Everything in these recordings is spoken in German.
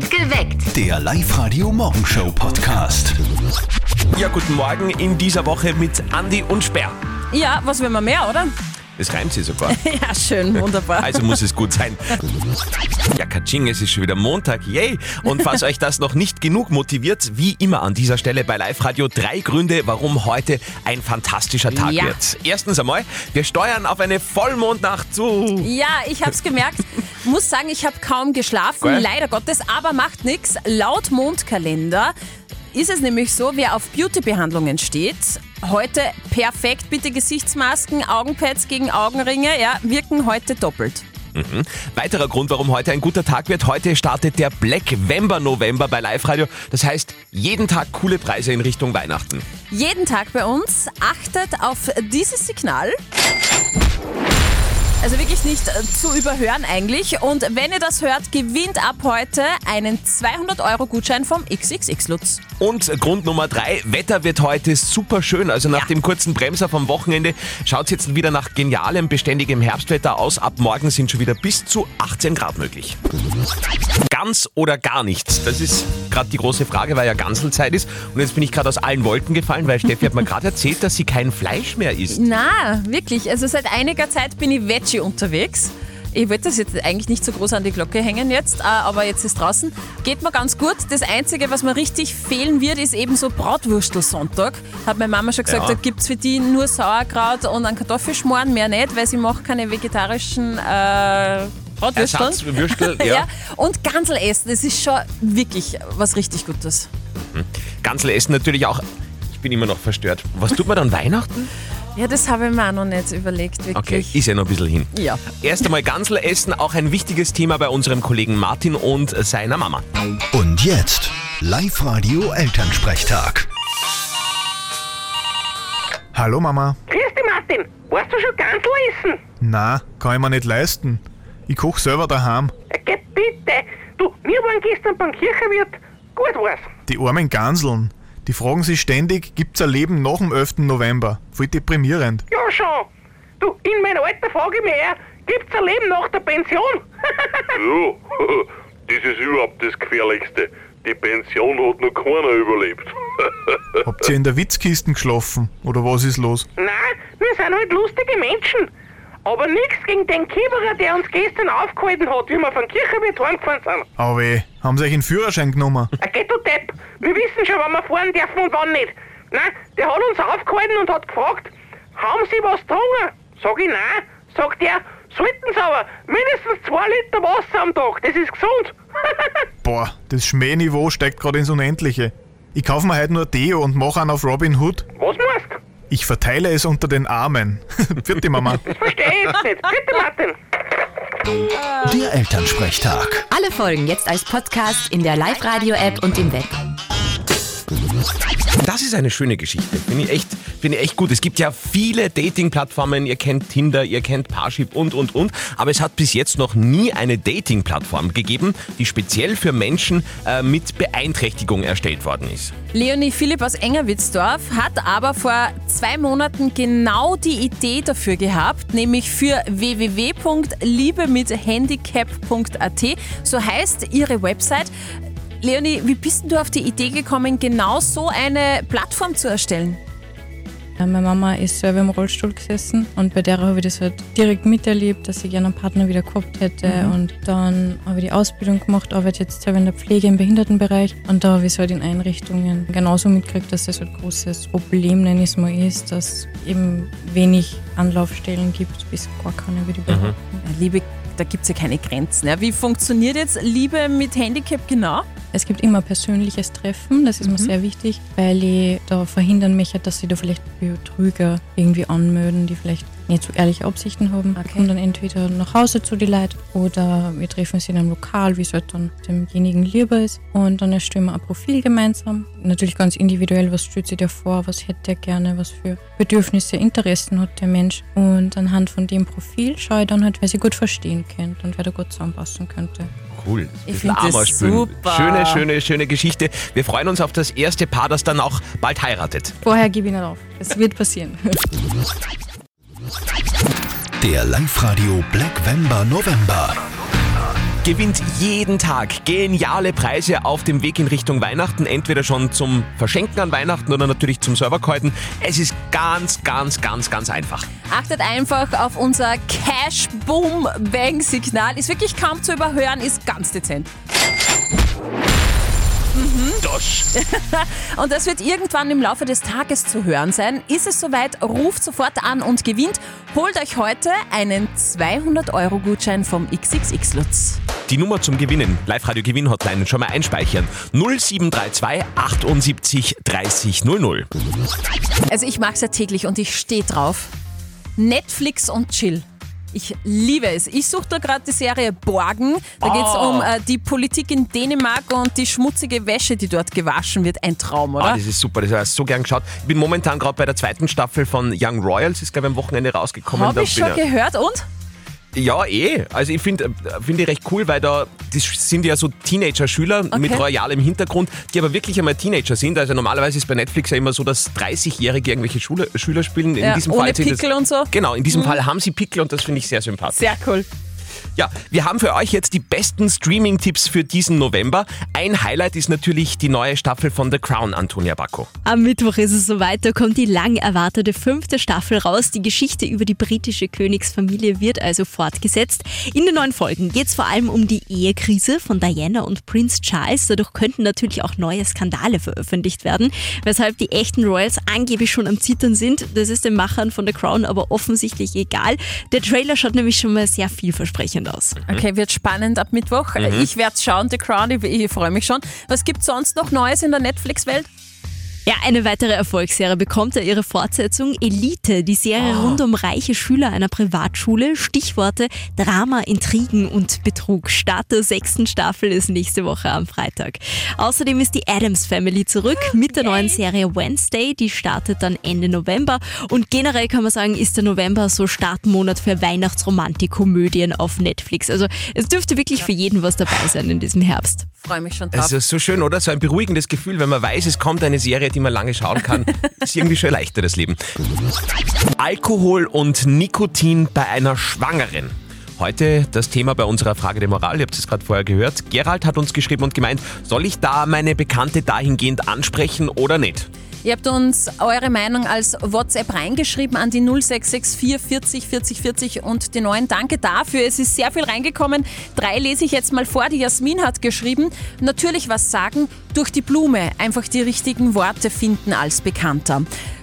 Geweckt. Der Live-Radio-Morgenshow-Podcast. Ja, guten Morgen in dieser Woche mit Andi und Sperr. Ja, was will man mehr, oder? Das reimt sie sogar. Ja, schön, wunderbar. Also muss es gut sein. Ja, Katsching, es ist schon wieder Montag, yay! Und falls euch das noch nicht genug motiviert, wie immer an dieser Stelle bei Live Radio drei Gründe, warum heute ein fantastischer Tag Ja. wird. Erstens einmal, wir steuern auf eine Vollmondnacht zu. Ja, ich hab's gemerkt. Muss sagen, ich habe kaum geschlafen, Geil. leider Gottes, aber macht nix. Laut Mondkalender ist es nämlich so, wer auf Beauty-Behandlungen steht, heute perfekt, bitte Gesichtsmasken, Augenpads gegen Augenringe, ja, wirken heute doppelt. Weiterer Grund, warum heute ein guter Tag wird, heute startet der Black Vember November bei Live Radio. Das heißt, jeden Tag coole Preise in Richtung Weihnachten. Jeden Tag bei uns achtet auf dieses Signal. Also wirklich nicht äh, zu überhören eigentlich. Und wenn ihr das hört, gewinnt ab heute einen 200-Euro-Gutschein vom XXX-Lutz. Und Grund Nummer drei, Wetter wird heute super schön. Also nach Ja. dem kurzen Bremser vom Wochenende schaut es jetzt wieder nach genialem, beständigem Herbstwetter aus. Ab morgen sind schon wieder bis zu 18 Grad möglich. Ganz oder gar nichts? Das ist gerade die große Frage, weil ja Ganselzeit ist. Und jetzt bin ich gerade aus allen Wolken gefallen, weil Steffi hat mir gerade erzählt, dass sie kein Fleisch mehr isst. Na, wirklich. Also seit einiger Zeit bin ich Veggie unterwegs. Ich wollte das jetzt eigentlich nicht so groß an die Glocke hängen jetzt, äh, aber jetzt ist draußen. Geht mir ganz gut. Das Einzige, was mir richtig fehlen wird, ist eben so Bratwurstelsonntag. Hat meine Mama schon gesagt, Ja. da gibt es für die nur Sauerkraut und einen Kartoffelschmoren, mehr nicht, weil sie macht keine vegetarischen äh, Bratwürsteln. Ersatzwürstel, ja. ja. Und Gansel essen, das ist schon wirklich was richtig Gutes. Gansel essen natürlich auch. Ich bin immer noch verstört. Was tut man dann Weihnachten? Ja, das habe ich mir auch noch nicht überlegt, Okay, wirklich. ist ja noch ein bisschen hin. Ja. Erst einmal Gansel essen, auch ein wichtiges Thema bei unserem Kollegen Martin und seiner Mama. Und jetzt Live-Radio Elternsprechtag. Hallo Mama. Grüß dich, Martin. Warst du schon Gansel essen? Na, kann ich mir nicht leisten. Ich koch selber daheim. Äh, Geh bitte. Du, wir waren gestern beim Kirchenwirt. Gut war's. Die armen Ganseln. Die fragen sich ständig, gibt's ein Leben nach dem 11. November? Voll deprimierend. Ja, schon. Du, in meinem Alter frage ich mich eher, gibt's ein Leben nach der Pension? Ja, das ist überhaupt das Gefährlichste. Die Pension hat noch keiner überlebt. Habt ihr in der Witzkisten geschlafen? Oder was ist los? Nein, wir sind halt lustige Menschen. Aber nichts gegen den Kieberer, der uns gestern aufgehalten hat, wie wir von Kirchenwirt heimgefahren sind. Aber weh, haben sie euch einen Führerschein genommen? Äh, Geh du Depp. Wir wissen schon, wann wir fahren dürfen und wann nicht. Nein, der hat uns aufgehalten und hat gefragt, haben Sie was getrunken? Sag ich nein. Sagt er, sollten Sie aber. Mindestens zwei Liter Wasser am Tag, das ist gesund. Boah, das Schmähniveau steigt gerade ins Unendliche. Ich kaufe mir heute nur Deo und mache einen auf Robin Hood. was meinst du? Ich verteile es unter den Armen. Vierte Mama. Verstehe ich jetzt nicht. Bitte, Martin. Der Elternsprechtag. Alle Folgen jetzt als Podcast in der Live-Radio-App und im Web. Das ist eine schöne Geschichte. Finde ich, echt, finde ich echt gut. Es gibt ja viele Dating-Plattformen. Ihr kennt Tinder, ihr kennt Parship und, und, und. Aber es hat bis jetzt noch nie eine Dating-Plattform gegeben, die speziell für Menschen äh, mit Beeinträchtigung erstellt worden ist. Leonie Philipp aus Engerwitzdorf hat aber vor zwei Monaten genau die Idee dafür gehabt, nämlich für www.liebemithandicap.at, so heißt ihre Website. Leonie, wie bist du auf die Idee gekommen, genau so eine Plattform zu erstellen? Ja, Meine Mama ist selber im Rollstuhl gesessen und bei der habe ich das halt direkt miterlebt, dass ich gerne einen Partner wieder gehabt hätte. Und dann habe ich die Ausbildung gemacht, arbeite jetzt selber in der Pflege im Behindertenbereich und da habe ich es halt in Einrichtungen genauso mitgekriegt, dass das halt ein großes Problem, nenne ich es mal, ist, dass es eben wenig Anlaufstellen gibt, bis gar keine, würde ich behaupten. Ja, Liebe, da gibt es ja keine Grenzen. Ja. Wie funktioniert jetzt Liebe mit Handicap genau? Es gibt immer persönliches Treffen, das ist mir sehr wichtig, weil ich da verhindern möchte, dass sie da vielleicht Betrüger irgendwie anmelden, die vielleicht nicht so ehrliche Absichten haben. Okay. Wir kommen dann entweder nach Hause zu die Leuten oder wir treffen sie in einem Lokal, wie es halt dann demjenigen lieber ist. Und dann erstellen wir ein Profil gemeinsam. Natürlich ganz individuell, was stellt sich der vor, was hätte er gerne, was für Bedürfnisse, Interessen hat der Mensch. Und anhand von dem Profil schaue ich dann halt, wer sie gut verstehen könnte und wer da gut zusammenpassen könnte. Cool. Ich Bisschen find das spülen. super. Schöne, schöne, schöne Geschichte. Wir freuen uns auf das erste Paar, das dann auch bald heiratet. Vorher gebe ich nicht auf. Es wird passieren. Der Live-Radio Black Vember November. gewinnt jeden Tag geniale Preise auf dem Weg in Richtung Weihnachten. Entweder schon zum Verschenken an Weihnachten oder natürlich zum Serverkäuten. Es ist ganz, ganz, ganz, ganz einfach. Achtet einfach auf unser Cash Boom Bang Signal. Ist wirklich kaum zu überhören, ist ganz dezent. Dosch. Und das wird irgendwann im Laufe des Tages zu hören sein. Ist es soweit, ruft sofort an und gewinnt. Holt euch heute einen 200-Euro-Gutschein vom XXX Lutz. Die Nummer zum Gewinnen, Live-Radio Gewinn-Hotline, schon mal einspeichern. 0732 78 30 00. Also ich mag es ja täglich und ich stehe drauf. Netflix und Chill. Ich liebe es. Ich suche da gerade die Serie Borgen. Da geht es um äh, die Politik in Dänemark und die schmutzige Wäsche, die dort gewaschen wird. Ein Traum, oder? Ah, das ist super, das habe ich so gern geschaut. Ich bin momentan gerade bei der zweiten Staffel von Young Royals, ist glaube ich am Wochenende rausgekommen. Habe ich schon gehört und? Ja, eh. Also ich finde find ich recht cool, weil da das sind ja so Teenager-Schüler mit royalem Hintergrund, die aber wirklich einmal Teenager sind. Also normalerweise ist bei Netflix ja immer so, dass 30-Jährige irgendwelche Schule, Schüler spielen. In Ja, diesem ohne Fall sind Pickel das, und so. Genau, in diesem Mhm. Fall haben sie Pickel und das finde ich sehr sympathisch. Sehr cool. Ja, wir haben für euch jetzt die besten Streaming-Tipps für diesen November. Ein Highlight ist natürlich die neue Staffel von The Crown, Antonia Bacco. Am Mittwoch ist es soweit, da kommt die lang erwartete fünfte Staffel raus. Die Geschichte über die britische Königsfamilie wird also fortgesetzt. In den neuen Folgen geht es vor allem um die Ehekrise von Diana und Prince Charles. Dadurch könnten natürlich auch neue Skandale veröffentlicht werden, weshalb die echten Royals angeblich schon am Zittern sind. Das ist den Machern von The Crown aber offensichtlich egal. Der Trailer schaut nämlich schon mal sehr vielversprechend aus. Okay, wird spannend ab Mittwoch. Mhm. Ich werde schauen, The Crown, ich, ich freue mich schon. Was gibt sonst noch Neues in der Netflix-Welt? Ja, eine weitere Erfolgsserie bekommt ja ihre Fortsetzung. Elite, die Serie rund um reiche Schüler einer Privatschule. Stichworte Drama, Intrigen und Betrug. Start der sechsten Staffel ist nächste Woche am Freitag. Außerdem ist die Adams Family zurück mit der neuen Serie Wednesday. Die startet dann Ende November. Und generell kann man sagen, ist der November so Startmonat für Weihnachtsromantikkomödien auf Netflix. Also es dürfte wirklich für jeden was dabei sein in diesem Herbst. Freue mich schon drauf. Es ist so schön, oder? So ein beruhigendes Gefühl, wenn man weiß, es kommt eine Serie, die man lange schauen kann. ist irgendwie schon leichter, das Leben. Alkohol und Nikotin bei einer Schwangeren. Heute das Thema bei unserer Frage der Moral. Ihr habt es gerade vorher gehört. Gerald hat uns geschrieben und gemeint, soll ich da meine Bekannte dahingehend ansprechen oder nicht? Ihr habt uns eure Meinung als WhatsApp reingeschrieben an die 0664 40 40 40 und den neuen Danke dafür. Es ist sehr viel reingekommen. Drei lese ich jetzt mal vor. Die Jasmin hat geschrieben, natürlich was sagen, durch die Blume einfach die richtigen Worte finden als Bekannter.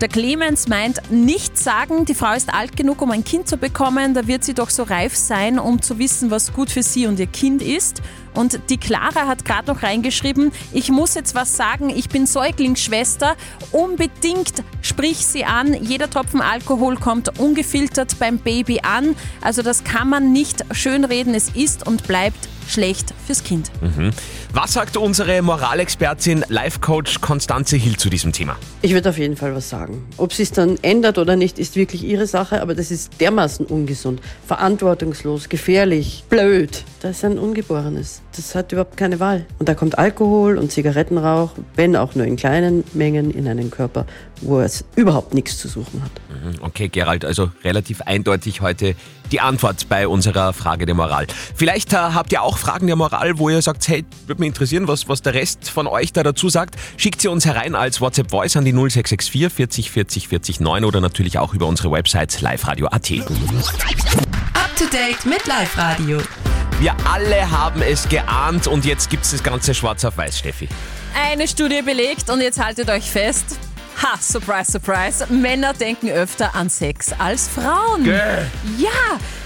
Der Clemens meint, nichts sagen, die Frau ist alt genug, um ein Kind zu bekommen, da wird sie doch so reif sein, um zu wissen, was gut für sie und ihr Kind ist. Und die Clara hat gerade noch reingeschrieben, ich muss jetzt was sagen, ich bin Säuglingsschwester, unbedingt sprich sie an, jeder Tropfen Alkohol kommt ungefiltert beim Baby an, also das kann man nicht schönreden, es ist und bleibt schlecht fürs Kind. Mhm. Was sagt unsere Moralexpertin, Life-Coach Konstanze Hill zu diesem Thema? Ich würde auf jeden Fall was sagen. Ob sie es dann ändert oder nicht, ist wirklich ihre Sache, aber das ist dermaßen ungesund, verantwortungslos, gefährlich, blöd. Das ist ein Ungeborenes. Das hat überhaupt keine Wahl. Und da kommt Alkohol und Zigarettenrauch, wenn auch nur in kleinen Mengen, in einen Körper, wo es überhaupt nichts zu suchen hat. Mhm, Okay, Gerald, also relativ eindeutig heute die Antwort bei unserer Frage der Moral. Vielleicht äh, habt ihr auch Fragen der Moral, wo ihr sagt, hey, würde mich interessieren, was, was der Rest von euch da dazu sagt. Schickt sie uns herein als WhatsApp-Voice an die 0664 40 40 40 9 oder natürlich auch über unsere Website liveradio.at. Up to date mit Live Radio. Wir alle haben es geahnt und jetzt gibt es das Ganze schwarz auf weiß, Steffi. Eine Studie belegt und jetzt haltet euch fest. Ha, surprise, surprise. Männer denken öfter an Sex als Frauen. Gell. Ja,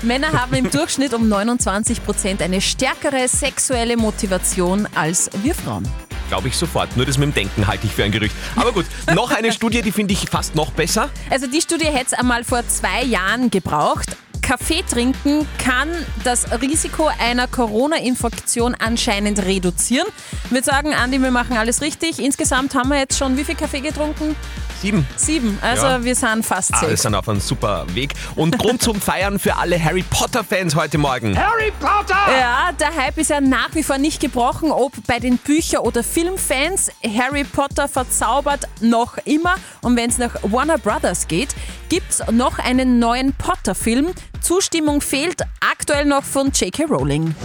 Männer haben im Durchschnitt um 29 Prozent eine stärkere sexuelle Motivation als wir Frauen. Glaube ich sofort. Nur das mit dem Denken halte ich für ein Gerücht. Aber gut, noch eine Studie, die finde ich fast noch besser. Also die Studie hätte es einmal vor zwei Jahren gebraucht. Kaffee trinken kann das Risiko einer Corona-Infektion anscheinend reduzieren. Ich würde sagen, Andi, wir machen alles richtig. Insgesamt haben wir jetzt schon wie viel Kaffee getrunken? Sieben. Sieben. Also Ja. wir sind fast Ah, safe. wir sind auf einem super Weg. Und Grund zum Feiern für alle Harry Potter-Fans heute Morgen. Harry Potter! Ja, der Hype ist ja nach wie vor nicht gebrochen, ob bei den Bücher- oder Filmfans. Harry Potter verzaubert noch immer. Und wenn es nach Warner Brothers geht, gibt es noch einen neuen Potter-Film. Zustimmung fehlt aktuell noch von J.K. Rowling.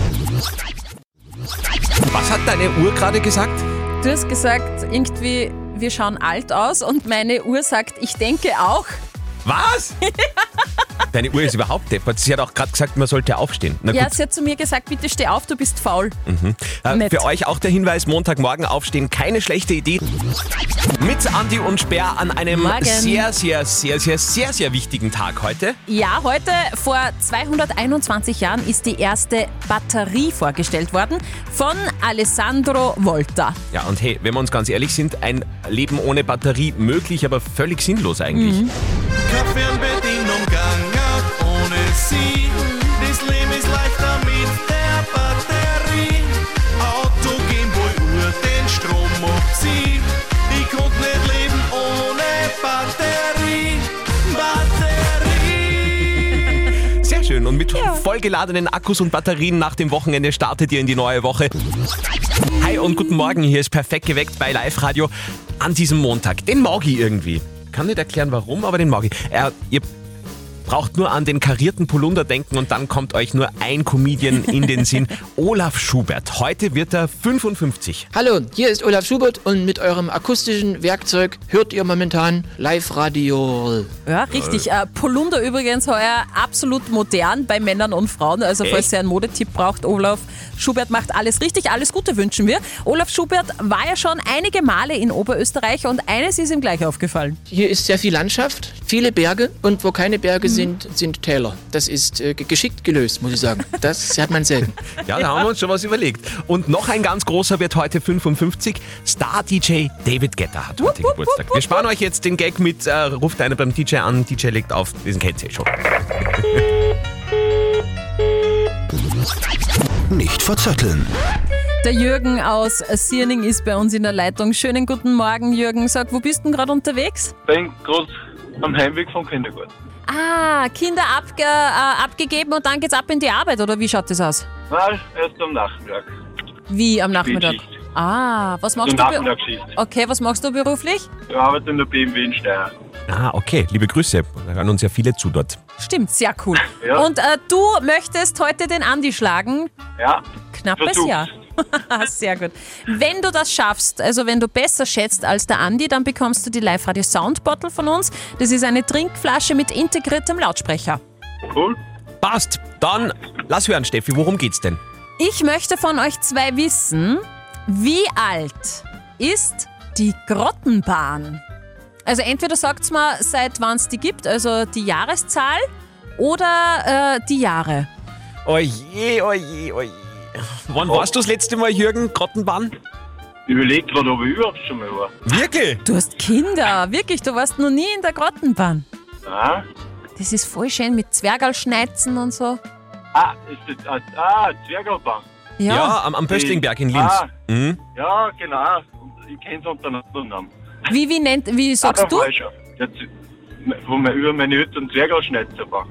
Was hat deine Uhr gerade gesagt? Du hast gesagt, irgendwie, wir schauen alt aus und meine Uhr sagt, ich denke auch. Was? Deine Uhr ist überhaupt deppert. Sie hat auch gerade gesagt, man sollte aufstehen. Na Ja, gut. sie hat zu mir gesagt, bitte steh auf, du bist faul. Mhm. Äh, nett. für euch auch der Hinweis, Montagmorgen aufstehen, keine schlechte Idee. Mit Andi und Sperr an einem Morgen. sehr, sehr, sehr, sehr, sehr, sehr wichtigen Tag heute. Ja, heute vor 221 Jahren ist die erste Batterie vorgestellt worden von Alessandro Volta. Ja, und hey, wenn wir uns ganz ehrlich sind, ein Leben ohne Batterie möglich, aber völlig sinnlos eigentlich. Keine Fernbedienung gegangen ohne sie. Das Leben ist leichter mit der Batterie. Auto, Gameboy, Uhr, den Strom macht sie. Ich konnte nicht leben ohne Batterie. Batterie. Sehr schön. Und mit vollgeladenen Akkus und Batterien nach dem Wochenende startet ihr in die neue Woche. Hi und guten Morgen. Hier ist perfekt geweckt bei Live Radio an diesem Montag. Den mag ich irgendwie. Kann nicht erklären warum, aber den mag ich. Äh, ihr braucht nur an den karierten Polunder denken und dann kommt euch nur ein Comedian in den Sinn. Olaf Schubert. Heute wird er 55. Hallo, hier ist Olaf Schubert und mit eurem akustischen Werkzeug hört ihr momentan Live-Radio. Ja, richtig. Äh, Polunder übrigens heuer absolut modern bei Männern und Frauen. Also falls Echt? ihr einen Modetipp braucht, Olaf Schubert macht alles richtig. Alles Gute wünschen wir. Olaf Schubert war ja schon einige Male in Oberösterreich und eines ist ihm gleich aufgefallen. Hier ist sehr viel Landschaft, viele Berge und wo keine Berge sind, sind Täler. Das ist äh, geschickt gelöst, muss ich sagen. Das hat man selten. Ja, da haben wir uns schon was überlegt. Und noch ein ganz großer wird heute 55. Star-DJ David Guetta hat heute Geburtstag. Wir sparen euch jetzt den Gag mit, äh, ruft einer beim DJ an, DJ legt auf, diesen kennt ihr schon. Nicht verzetteln. Der Jürgen aus Sierning ist bei uns in der Leitung. Schönen guten Morgen, Jürgen. Sag, wo bist du denn gerade unterwegs? bin gerade am Heimweg vom Kindergarten. Ah, Kinder abge äh, abgegeben und dann geht's ab in die Arbeit, oder wie schaut das aus? Nein, erst am Nachmittag. Wie am Nachmittag? Spätschicht. Ah, was machst Die du? be- Nachmittagsschicht. Okay, was machst du beruflich? Ich arbeite in der BMW in Steyr. Ah, okay, liebe Grüße. Da hören uns ja viele zu dort. Stimmt, sehr cool. Ja. Und äh, du möchtest heute den Andi schlagen? Ja. Knappes Versuch's. Jahr. Sehr gut. Wenn du das schaffst, also wenn du besser schätzt als der Andi, dann bekommst du die Live-Radio Sound Bottle von uns. Das ist eine Trinkflasche mit integriertem Lautsprecher. Cool. Passt. Dann lass hören, Steffi, worum geht's denn? Ich möchte von euch zwei wissen, wie alt ist die Grottenbahn? Also entweder sagt's mal, seit wann es die gibt, also die Jahreszahl oder äh, die Jahre. Oje, oje, oje. Wann warst du das letzte Mal, Jürgen, Grottenbahn? Ich überlege gerade, ob ich überhaupt schon mal war. Wirklich? Du hast Kinder, wirklich, du warst noch nie in der Grottenbahn. Ah, Das ist voll schön mit Zwergalschneizen und so. ah ist das, ah, ah Zwergelbahn. Ja, am, am Pöstlingberg in Linz. Ah, Mhm. ja, genau. Ich kenne es unter einem anderen Namen. Wie, wie, nennt, wie sagst ah, da du? schon. Ja, Z- wo man über meine Eltern Zwergelschneizer war.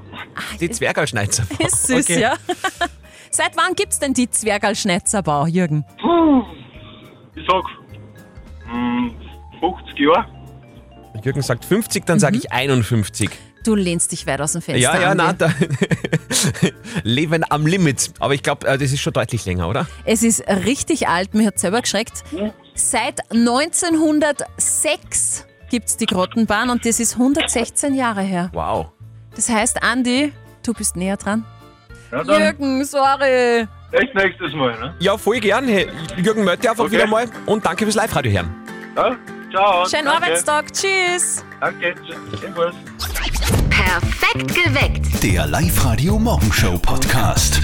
Die Zwergalschneizer. Ist süß, Okay. ja. Seit wann gibt's denn die Zwergalschneizerbau, Jürgen? Puh, ich sag, hm, 50 Jahre. Jürgen sagt 50, dann sage ich 51. Du lehnst dich weit aus dem Fenster. Ja, ja, Andi. na, da Leben am Limit. Aber ich glaube, das ist schon deutlich länger, oder? Es ist richtig alt, mir hat selber geschreckt. Seit 1906 gibt's die Grottenbahn und das ist 116 Jahre her. Wow. Das heißt, Andi, du bist näher dran. Ja, dann Jürgen, sorry. echt nächstes Mal, ne? Ja, voll gern. Hey, Jürgen, melde dich einfach Okay. wieder mal und danke fürs Live-Radio hören. Ja, ciao. Schönen danke. Arbeitstag. Tschüss. Danke, ebenfalls. Perfekt geweckt. Der Live-Radio Morgenshow Podcast.